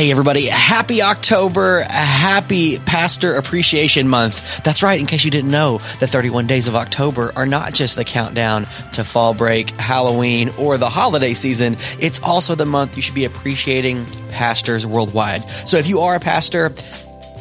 Hey, everybody, happy October, happy Pastor Appreciation Month. That's right, in case you didn't know, the 31 days of October are not just the countdown to fall break, Halloween, or the holiday season. It's also the month you should be appreciating pastors worldwide. So if you are a pastor,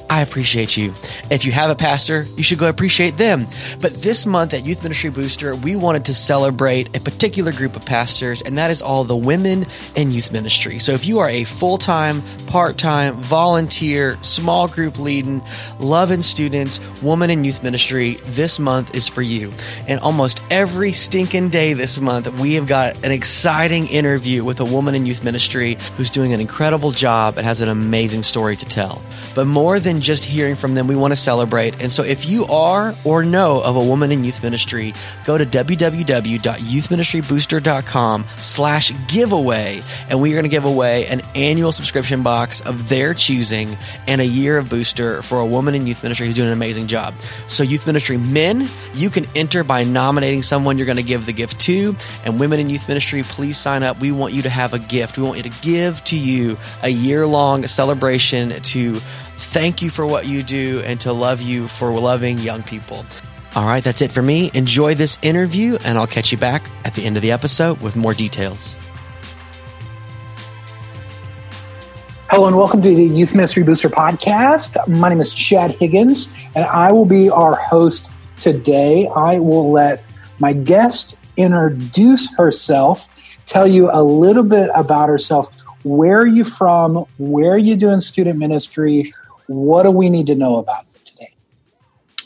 I appreciate you. If you have a pastor, you should go appreciate them. But this month at Youth Ministry Booster, we wanted to celebrate a particular group of pastors, and that is all the women in youth ministry. So if you are a full time, part time, volunteer, small group leading, loving students, woman in youth ministry, this month is for you. And almost every stinking day this month, we have got an exciting interview with a woman in youth ministry who's doing an incredible job and has an amazing story to tell. But more than just hearing from them, we want to celebrate. And so if you are or know of a woman in youth ministry, go to www.youthministrybooster.com slash giveaway. And we are going to give away an annual subscription box of their choosing and a year of booster for a woman in youth ministry who's doing an amazing job. So youth ministry men, you can enter by nominating someone you're going to give the gift to. And women in youth ministry, please sign up. We want you to have a gift. We want you to give to you a year long celebration to thank you for what you do and to love you for loving young people. All right, that's it for me. Enjoy this interview, and I'll catch you back at the end of the episode with more details. Hello and welcome to the Youth Ministry Booster podcast. My name is Chad Higgins, and I will be our host today. I will let my guest introduce herself, tell you a little bit about herself. Where are you from? Where are you doing student ministry? What do we need to know about you today?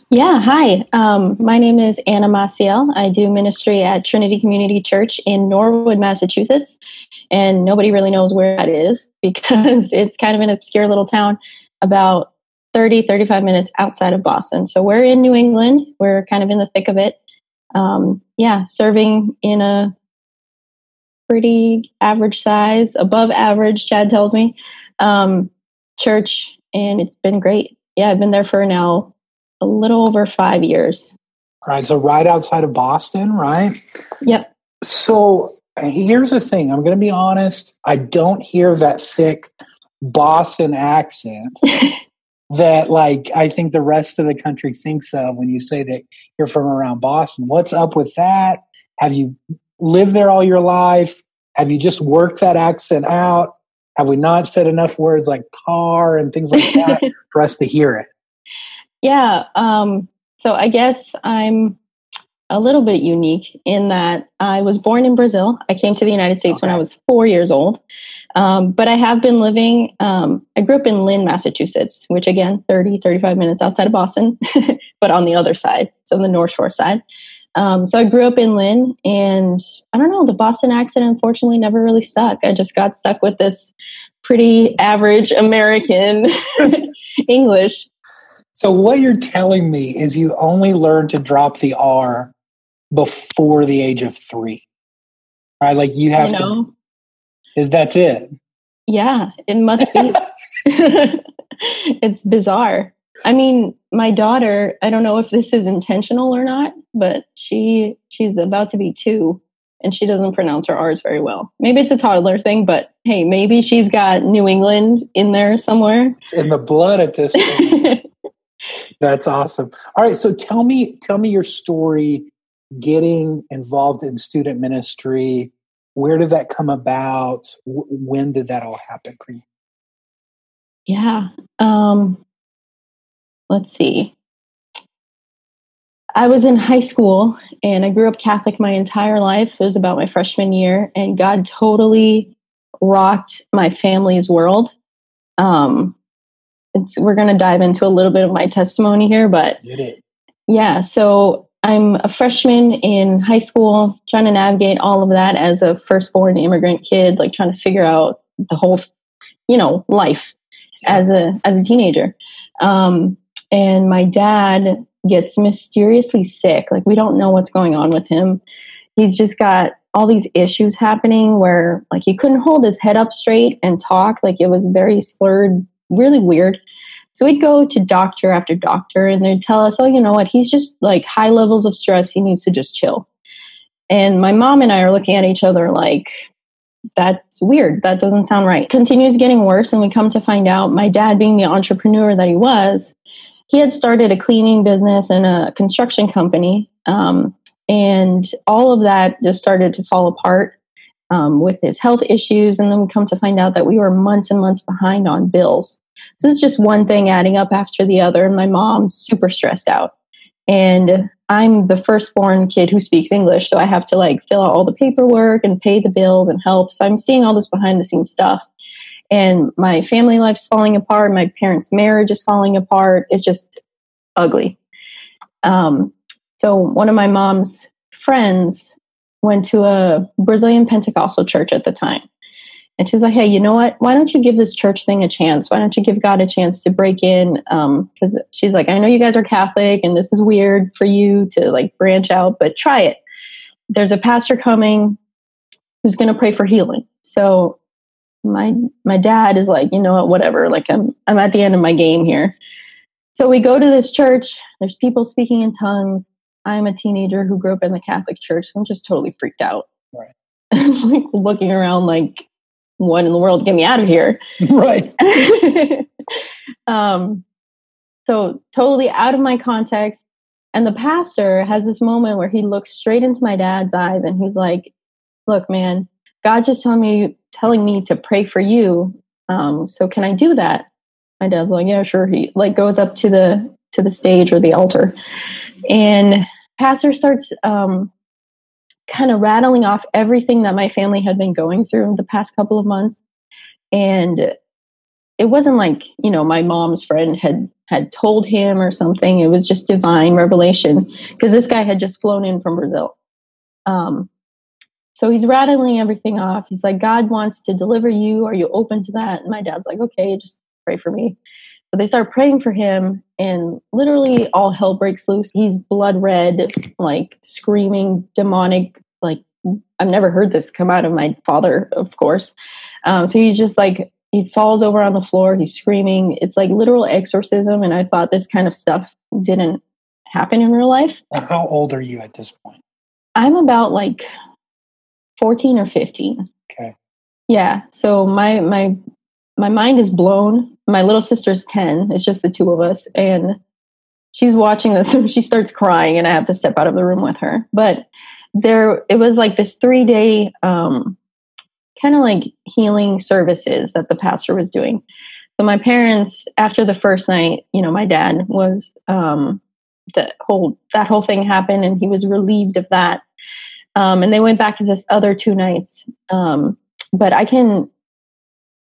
Yeah, hi. Um, my name is Anna Maciel. I do ministry at Trinity Community Church in Norwood, Massachusetts. And nobody really knows where that is because it's kind of an obscure little town about 30, 35 minutes outside of Boston. So we're in New England. We're kind of in the thick of it. Um, yeah, serving in a pretty average size, above average, Chad tells me, um, church and it's been great. Yeah, I've been there for now a little over five years. All right, so right outside of Boston, right? Yep. So uh, here's the thing I'm going to be honest, I don't hear that thick Boston accent. that like I think the rest of the country thinks of when you say that you're from around Boston. What's up with that? Have you lived there all your life? Have you just worked that accent out? Have we not said enough words like car and things like that for us to hear it? Yeah. Um, so I guess I'm a little bit unique in that I was born in Brazil. I came to the United States okay. when I was four years old. Um, but I have been living, um, I grew up in Lynn, Massachusetts, which again, 30, 35 minutes outside of Boston, but on the other side, so the North Shore side. Um, so I grew up in Lynn, and I don't know, the Boston accent unfortunately never really stuck. I just got stuck with this pretty average American English. So what you're telling me is you only learned to drop the R before the age of three, right? Like you have to. Is that it? Yeah, it must be. it's bizarre. I mean, my daughter, I don't know if this is intentional or not, but she she's about to be 2 and she doesn't pronounce her R's very well. Maybe it's a toddler thing, but hey, maybe she's got New England in there somewhere. It's in the blood at this point. That's awesome. All right, so tell me tell me your story getting involved in student ministry. Where did that come about? when did that all happen for you? Yeah. Um let's see. I was in high school and I grew up Catholic my entire life. It was about my freshman year, and God totally rocked my family's world. Um, we're going to dive into a little bit of my testimony here, but yeah, so I'm a freshman in high school, trying to navigate all of that as a firstborn immigrant kid, like trying to figure out the whole, you know, life as a as a teenager. Um, and my dad gets mysteriously sick. Like we don't know what's going on with him. He's just got all these issues happening where like he couldn't hold his head up straight and talk. Like it was very slurred, really weird. So we'd go to doctor after doctor and they'd tell us, oh, you know what, he's just like high levels of stress. He needs to just chill. And my mom and I are looking at each other like, that's weird. That doesn't sound right. Continues getting worse, and we come to find out my dad, being the entrepreneur that he was, he had started a cleaning business and a construction company. Um, and all of that just started to fall apart um, with his health issues. And then we come to find out that we were months and months behind on bills. So is just one thing adding up after the other. And my mom's super stressed out. And I'm the firstborn kid who speaks English. So I have to like fill out all the paperwork and pay the bills and help. So I'm seeing all this behind the scenes stuff. And my family life's falling apart. My parents' marriage is falling apart. It's just ugly. Um, so one of my mom's friends went to a Brazilian Pentecostal church at the time. And she's like, hey, you know what? Why don't you give this church thing a chance? Why don't you give God a chance to break in? Because um, she's like, I know you guys are Catholic and this is weird for you to like branch out, but try it. There's a pastor coming who's going to pray for healing. So my my dad is like, you know what, whatever. Like I'm I'm at the end of my game here. So we go to this church. There's people speaking in tongues. I'm a teenager who grew up in the Catholic Church. So I'm just totally freaked out. Right. like looking around like, what in the world? Get me out of here. Right. um, so totally out of my context. And the pastor has this moment where he looks straight into my dad's eyes and he's like, Look, man, God just told me telling me to pray for you. Um, so can I do that? My dad's like, Yeah, sure. He like goes up to the to the stage or the altar. And pastor starts um, kind of rattling off everything that my family had been going through the past couple of months and it wasn't like you know my mom's friend had had told him or something it was just divine revelation because this guy had just flown in from brazil um, so he's rattling everything off he's like god wants to deliver you are you open to that and my dad's like okay just pray for me so they start praying for him, and literally all hell breaks loose. He's blood red, like screaming, demonic. Like I've never heard this come out of my father, of course. Um, so he's just like he falls over on the floor. He's screaming. It's like literal exorcism. And I thought this kind of stuff didn't happen in real life. How old are you at this point? I'm about like 14 or 15. Okay. Yeah. So my my my mind is blown. My little sister's 10. It's just the two of us. And she's watching this and she starts crying and I have to step out of the room with her. But there it was like this three day um kind of like healing services that the pastor was doing. So my parents, after the first night, you know, my dad was um the whole that whole thing happened and he was relieved of that. Um and they went back to this other two nights. Um but I can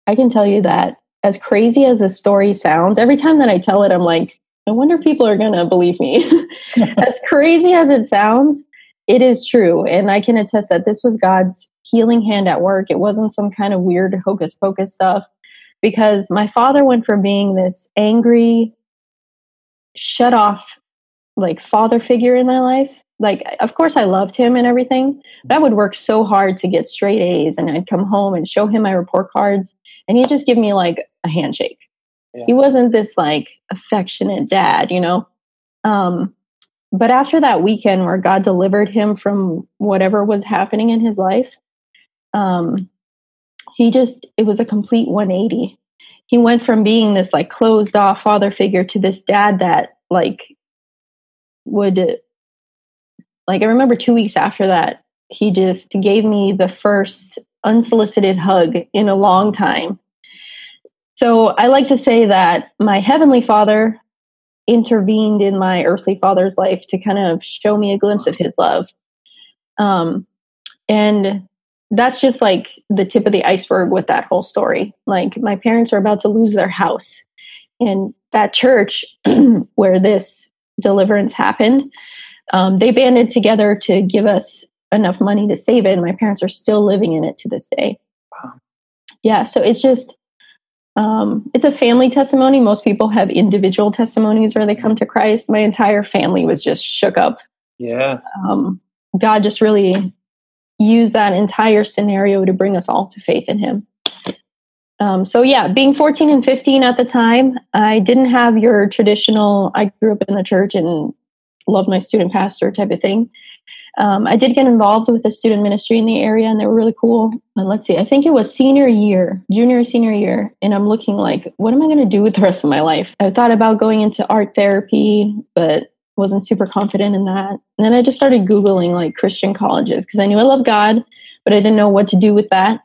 I can tell you that as crazy as the story sounds, every time that I tell it, I'm like, I wonder if people are going to believe me. as crazy as it sounds, it is true. And I can attest that this was God's healing hand at work. It wasn't some kind of weird hocus pocus stuff because my father went from being this angry, shut off, like father figure in my life. Like, of course, I loved him and everything. That would work so hard to get straight A's, and I'd come home and show him my report cards and he'd just give me like a handshake. Yeah. He wasn't this like affectionate dad, you know. Um, but after that weekend where God delivered him from whatever was happening in his life, um, he just it was a complete 180. He went from being this like closed off father figure to this dad that like would like I remember 2 weeks after that he just gave me the first unsolicited hug in a long time. So I like to say that my heavenly father intervened in my earthly father's life to kind of show me a glimpse of his love. Um, and that's just like the tip of the iceberg with that whole story. Like my parents are about to lose their house. And that church where this deliverance happened, um, they banded together to give us enough money to save it and my parents are still living in it to this day. Wow. yeah so it's just um, it's a family testimony. Most people have individual testimonies where they come to christ. My entire family was just shook up. Yeah. Um, god just really used that entire scenario to bring us all to faith in him. Um, so yeah being 14 and 15 at the time i didn't have your traditional i grew up in the church and loved my student pastor type of thing um, I did get involved with the student ministry in the area, and they were really cool. And let's see, I think it was senior year, junior senior year, and I'm looking like, what am I going to do with the rest of my life? I thought about going into art therapy, but wasn't super confident in that. And then I just started googling like Christian colleges because I knew I loved God, but I didn't know what to do with that.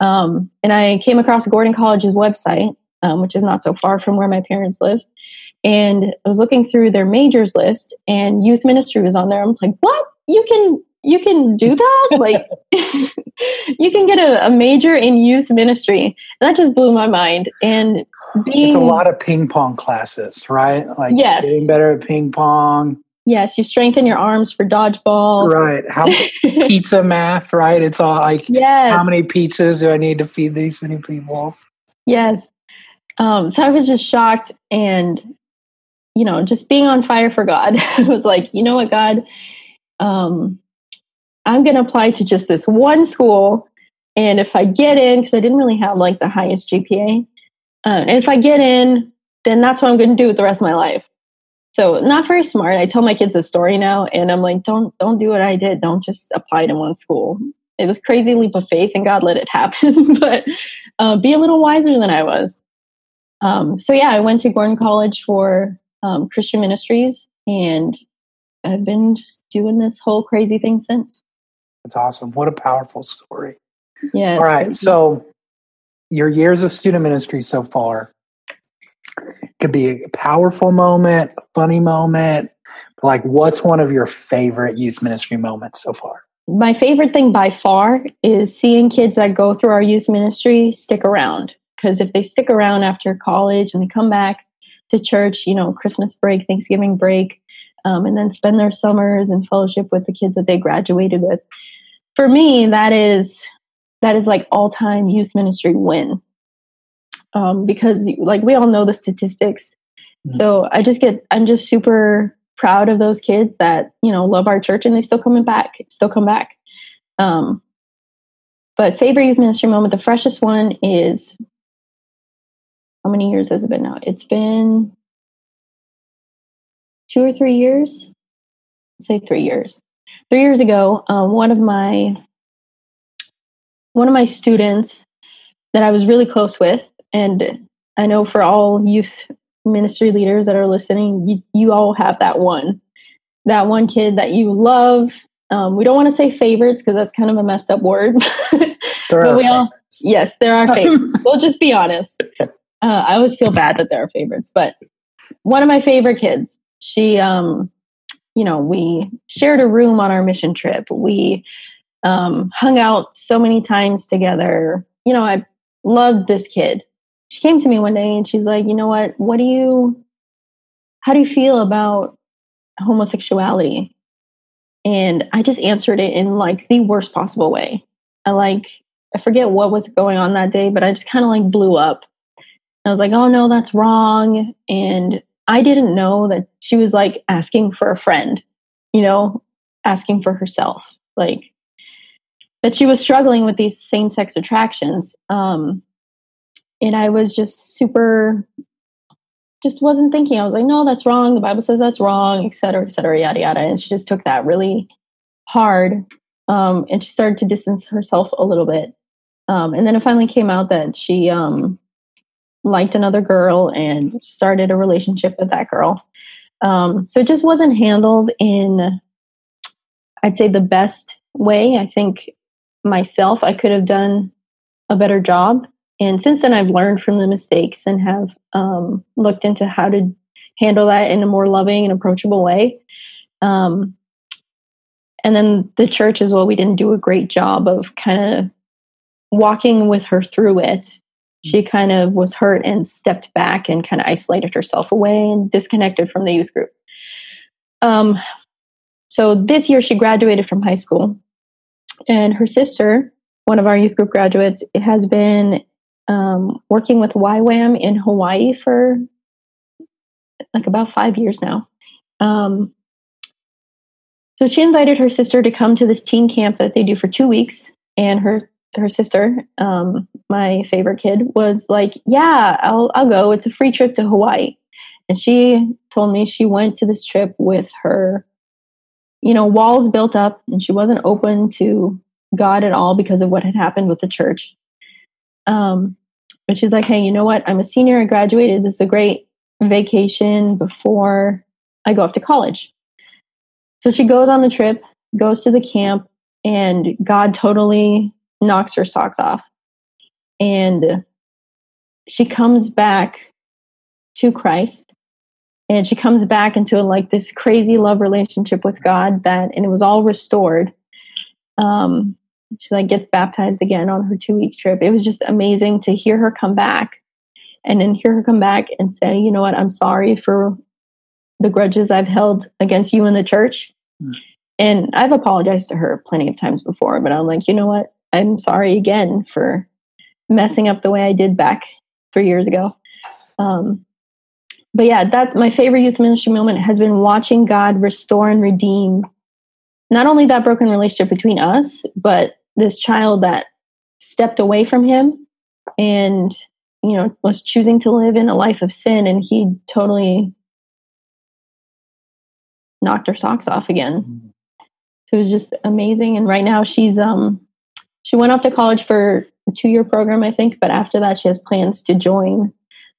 Um, and I came across Gordon College's website, um, which is not so far from where my parents live. And I was looking through their majors list, and youth ministry was on there. I was like, what? you can you can do that? Like you can get a, a, major in youth ministry. And that just blew my mind. And being it's a lot of ping pong classes right? Like yes. getting better at ping pong. Yes you strengthen your arms for dodgeball. Right. How pizza math right? It's all like yes. how many pizzas do i need to feed these many people? Yes. Um, so i was just shocked and you know just being on fire for god i was like you know what god um, I'm going to apply to just this one school. And if I get in, because I didn't really have like the highest GPA, uh, and if I get in, then that's what I'm going to do with the rest of my life. So not very smart. I tell my kids a story now, and I'm like, don't don't do what I did. Don't just apply to one school. It was crazy leap of faith, and God let it happen. but uh, be a little wiser than I was. Um, so yeah, I went to Gordon College for um, Christian Ministries, and I've been just doing this whole crazy thing since. That's awesome. What a powerful story. Yeah. All right. Crazy. So, your years of student ministry so far could be a powerful moment, a funny moment. Like, what's one of your favorite youth ministry moments so far? My favorite thing by far is seeing kids that go through our youth ministry stick around. Because if they stick around after college and they come back to church, you know, Christmas break, Thanksgiving break, um, and then spend their summers and fellowship with the kids that they graduated with. For me, that is that is like all time youth ministry win. Um, because like we all know the statistics. Mm-hmm. So I just get I'm just super proud of those kids that, you know, love our church and they still coming back, still come back. Um, but favorite youth ministry moment, the freshest one is how many years has it been now? It's been two or three years, say three years. Three years ago, um, one of my one of my students that I was really close with, and I know for all youth ministry leaders that are listening, you, you all have that one, that one kid that you love. Um, we don't want to say favorites because that's kind of a messed up word. but we all, yes, there are favorites. we'll just be honest. Uh, I always feel bad that there are favorites, but one of my favorite kids she um you know we shared a room on our mission trip. We um hung out so many times together. You know i loved this kid. She came to me one day and she's like you know what? What do you how do you feel about homosexuality? And i just answered it in like the worst possible way. I like i forget what was going on that day but i just kind of like blew up I was like, oh no, that's wrong. And I didn't know that she was like asking for a friend, you know, asking for herself, like that she was struggling with these same sex attractions. Um, and I was just super, just wasn't thinking. I was like, no, that's wrong. The Bible says that's wrong, et cetera, et cetera, yada, yada. And she just took that really hard. Um, and she started to distance herself a little bit. Um, and then it finally came out that she, um, liked another girl and started a relationship with that girl. Um, so it just wasn't handled in, I'd say, the best way. I think myself, I could have done a better job. And since then, I've learned from the mistakes and have um, looked into how to handle that in a more loving and approachable way. Um, and then the church as well, we didn't do a great job of kind of walking with her through it she kind of was hurt and stepped back and kind of isolated herself away and disconnected from the youth group. Um, so this year she graduated from high school, and her sister, one of our youth group graduates, has been um, working with YWAM in Hawaii for like about five years now. Um, so she invited her sister to come to this teen camp that they do for two weeks, and her her sister, um, my favorite kid, was like, "Yeah, I'll I'll go. It's a free trip to Hawaii." And she told me she went to this trip with her you know, walls built up and she wasn't open to God at all because of what had happened with the church. Um, but she's like, hey, you know what? I'm a senior. I graduated. This is a great vacation before I go off to college. So she goes on the trip, goes to the camp, and God totally knocks her socks off. And she comes back to Christ and she comes back into like this crazy love relationship with God that and it was all restored. Um she like gets baptized again on her two week trip. It was just amazing to hear her come back and then hear her come back and say, you know what, I'm sorry for the grudges I've held against you in the church. Mm. And I've apologized to her plenty of times before, but I'm like, you know what? I'm sorry again for messing up the way I did back three years ago. Um, but yeah, that my favorite youth ministry moment has been watching God restore and redeem not only that broken relationship between us, but this child that stepped away from him and you know was choosing to live in a life of sin and he totally knocked her socks off again mm-hmm. so it was just amazing and right now she's um she went off to college for a two year program i think but after that she has plans to join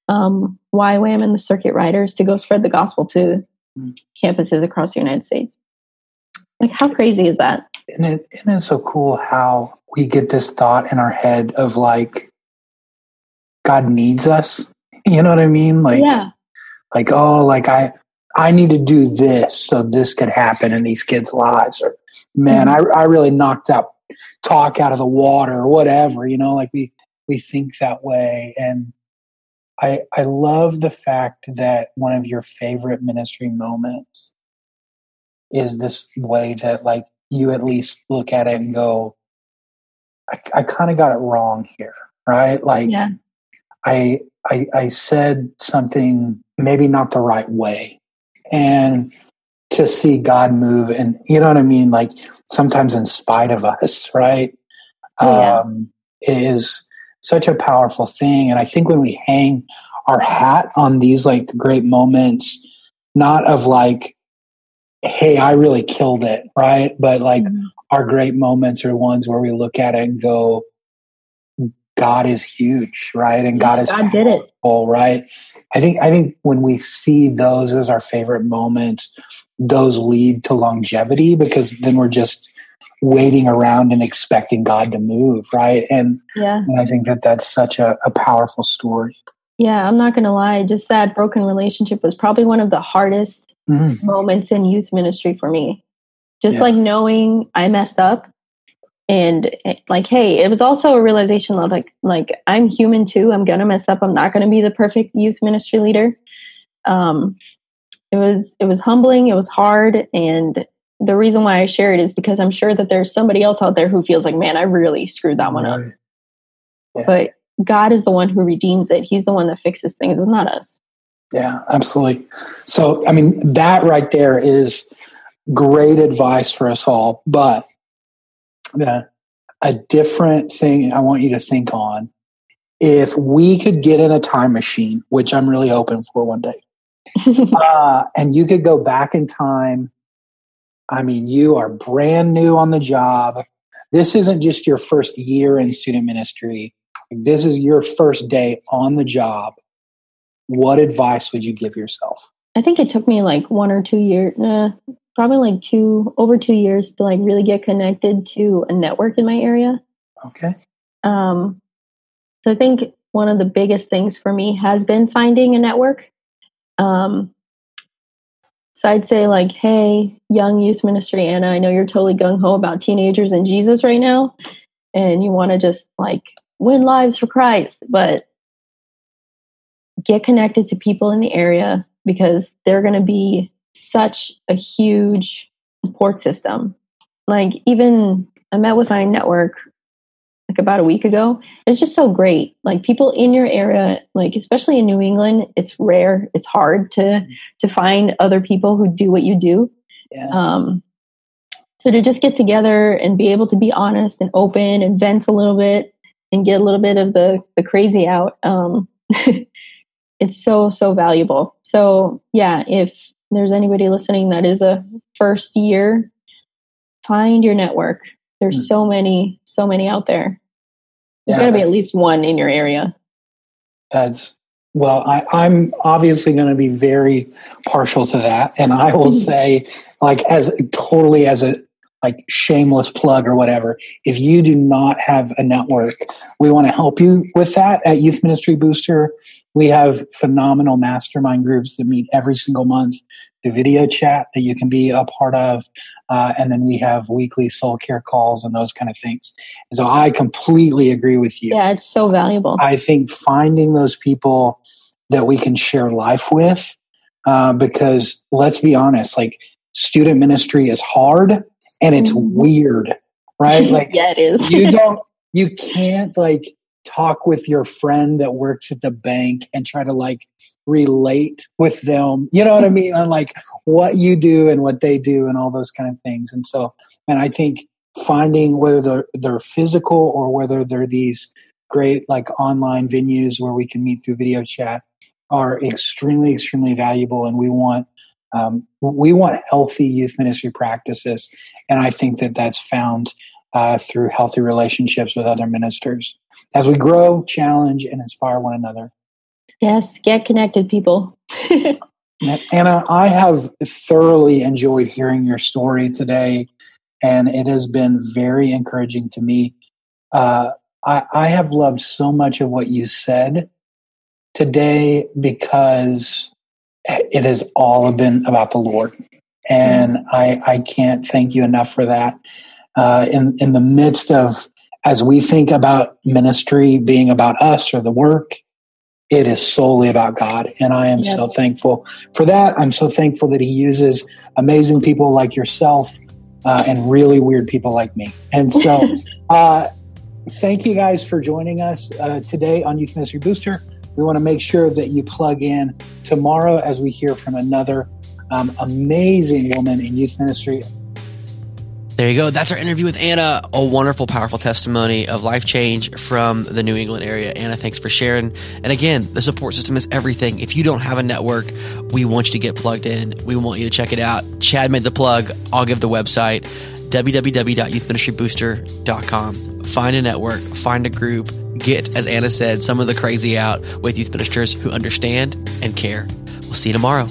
um YWAM and the circuit riders to go spread the gospel to mm-hmm. campuses across the united states like how crazy is that isn't it, isn't it so cool how we get this thought in our head of like God needs us? You know what I mean? Like, yeah. like oh, like I I need to do this so this could happen in these kids' lives, or man, mm-hmm. I I really knocked that talk out of the water, or whatever. You know, like we we think that way, and I I love the fact that one of your favorite ministry moments is this way that like you at least look at it and go, I, I kind of got it wrong here, right? Like, yeah. I, I, I said something maybe not the right way, and to see God move, and you know what I mean, like sometimes in spite of us, right? Oh, yeah. Um, is such a powerful thing, and I think when we hang our hat on these like great moments, not of like hey, I really killed it, right? But like mm-hmm. our great moments are ones where we look at it and go, God is huge, right? And God is God did it, right? I think I think when we see those as our favorite moments, those lead to longevity because then we're just waiting around and expecting God to move, right? And, yeah. and I think that that's such a, a powerful story. Yeah, I'm not going to lie. Just that broken relationship was probably one of the hardest mm-hmm. moments in youth ministry for me. Just yeah. like knowing I messed up and like hey it was also a realization of like like i'm human too. I'm gonna mess up. I'm not gonna be the perfect youth ministry leader. Um it was it was humbling. It was hard. And the reason why i share it is because i'm sure that there's somebody else out there who feels like man i really screwed that one up. Yeah. but god is the one who redeems it. He's the one that fixes things. It's not us. Yeah, absolutely. So, I mean, that right there is great advice for us all. But the, a different thing I want you to think on if we could get in a time machine, which I'm really hoping for one day, uh, and you could go back in time. I mean, you are brand new on the job. This isn't just your first year in student ministry. This is your first day on the job what advice would you give yourself? I think it took me like one or two years, nah, probably like two, over two years to like really get connected to a network in my area. Okay. Um, so I think one of the biggest things for me has been finding a network. Um, so I'd say like, hey, young youth ministry Anna, I know you're totally gung ho about teenagers and Jesus right now, and you want to just like win lives for Christ, but get connected to people in the area because they're going to be such a huge support system. Like, even I met with my network like about a week ago. It's just so great. Like people in your area, like especially in New England, it's rare. It's hard to to find other people who do what you do. Yeah. Um, so to just get together and be able to be honest and open and vent a little bit and get a little bit of the the crazy out. Um, it's so so valuable so yeah if there's anybody listening that is a first year find your network. There's mm. so many, so many out there. There's yeah, got to be at least one in your area. That's well, I, I'm obviously going to be very partial to that, and I will say, like, as totally as a like shameless plug or whatever. If you do not have a network, we want to help you with that at Youth Ministry Booster. We have phenomenal mastermind groups that meet every single month through video chat that you can be a part of. Uh, and then we have weekly soul care calls and those kind of things. And so I completely agree with you. Yeah, it's so valuable. I think finding those people that we can share life with, uh, because let's be honest, like student ministry is hard and it's mm-hmm. weird, right? Like, yeah, it is. you don't, you can't like talk with your friend that works at the bank and try to like relate with them. You know what I mean? On like what you do and what they do and all those kind of things. And so, and I think finding whether they're, they're physical or whether they're these great like online venues where we can meet through video chat are extremely, extremely valuable. And we want um, we want healthy youth ministry practices, and I think that that's found uh, through healthy relationships with other ministers as we grow, challenge, and inspire one another. Yes, get connected, people. Anna, I have thoroughly enjoyed hearing your story today, and it has been very encouraging to me. Uh, I, I have loved so much of what you said today because it has all been about the Lord. And I, I can't thank you enough for that. Uh, in, in the midst of, as we think about ministry being about us or the work, it is solely about God. And I am so thankful for that. I'm so thankful that He uses amazing people like yourself uh, and really weird people like me. And so, uh, thank you guys for joining us uh, today on Youth Ministry Booster. We want to make sure that you plug in tomorrow as we hear from another um, amazing woman in youth ministry. There you go. That's our interview with Anna. A wonderful, powerful testimony of life change from the New England area. Anna, thanks for sharing. And again, the support system is everything. If you don't have a network, we want you to get plugged in. We want you to check it out. Chad made the plug. I'll give the website www.youthministrybooster.com. Find a network, find a group, get, as Anna said, some of the crazy out with youth ministers who understand and care. We'll see you tomorrow.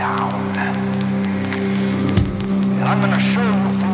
I'm gonna show you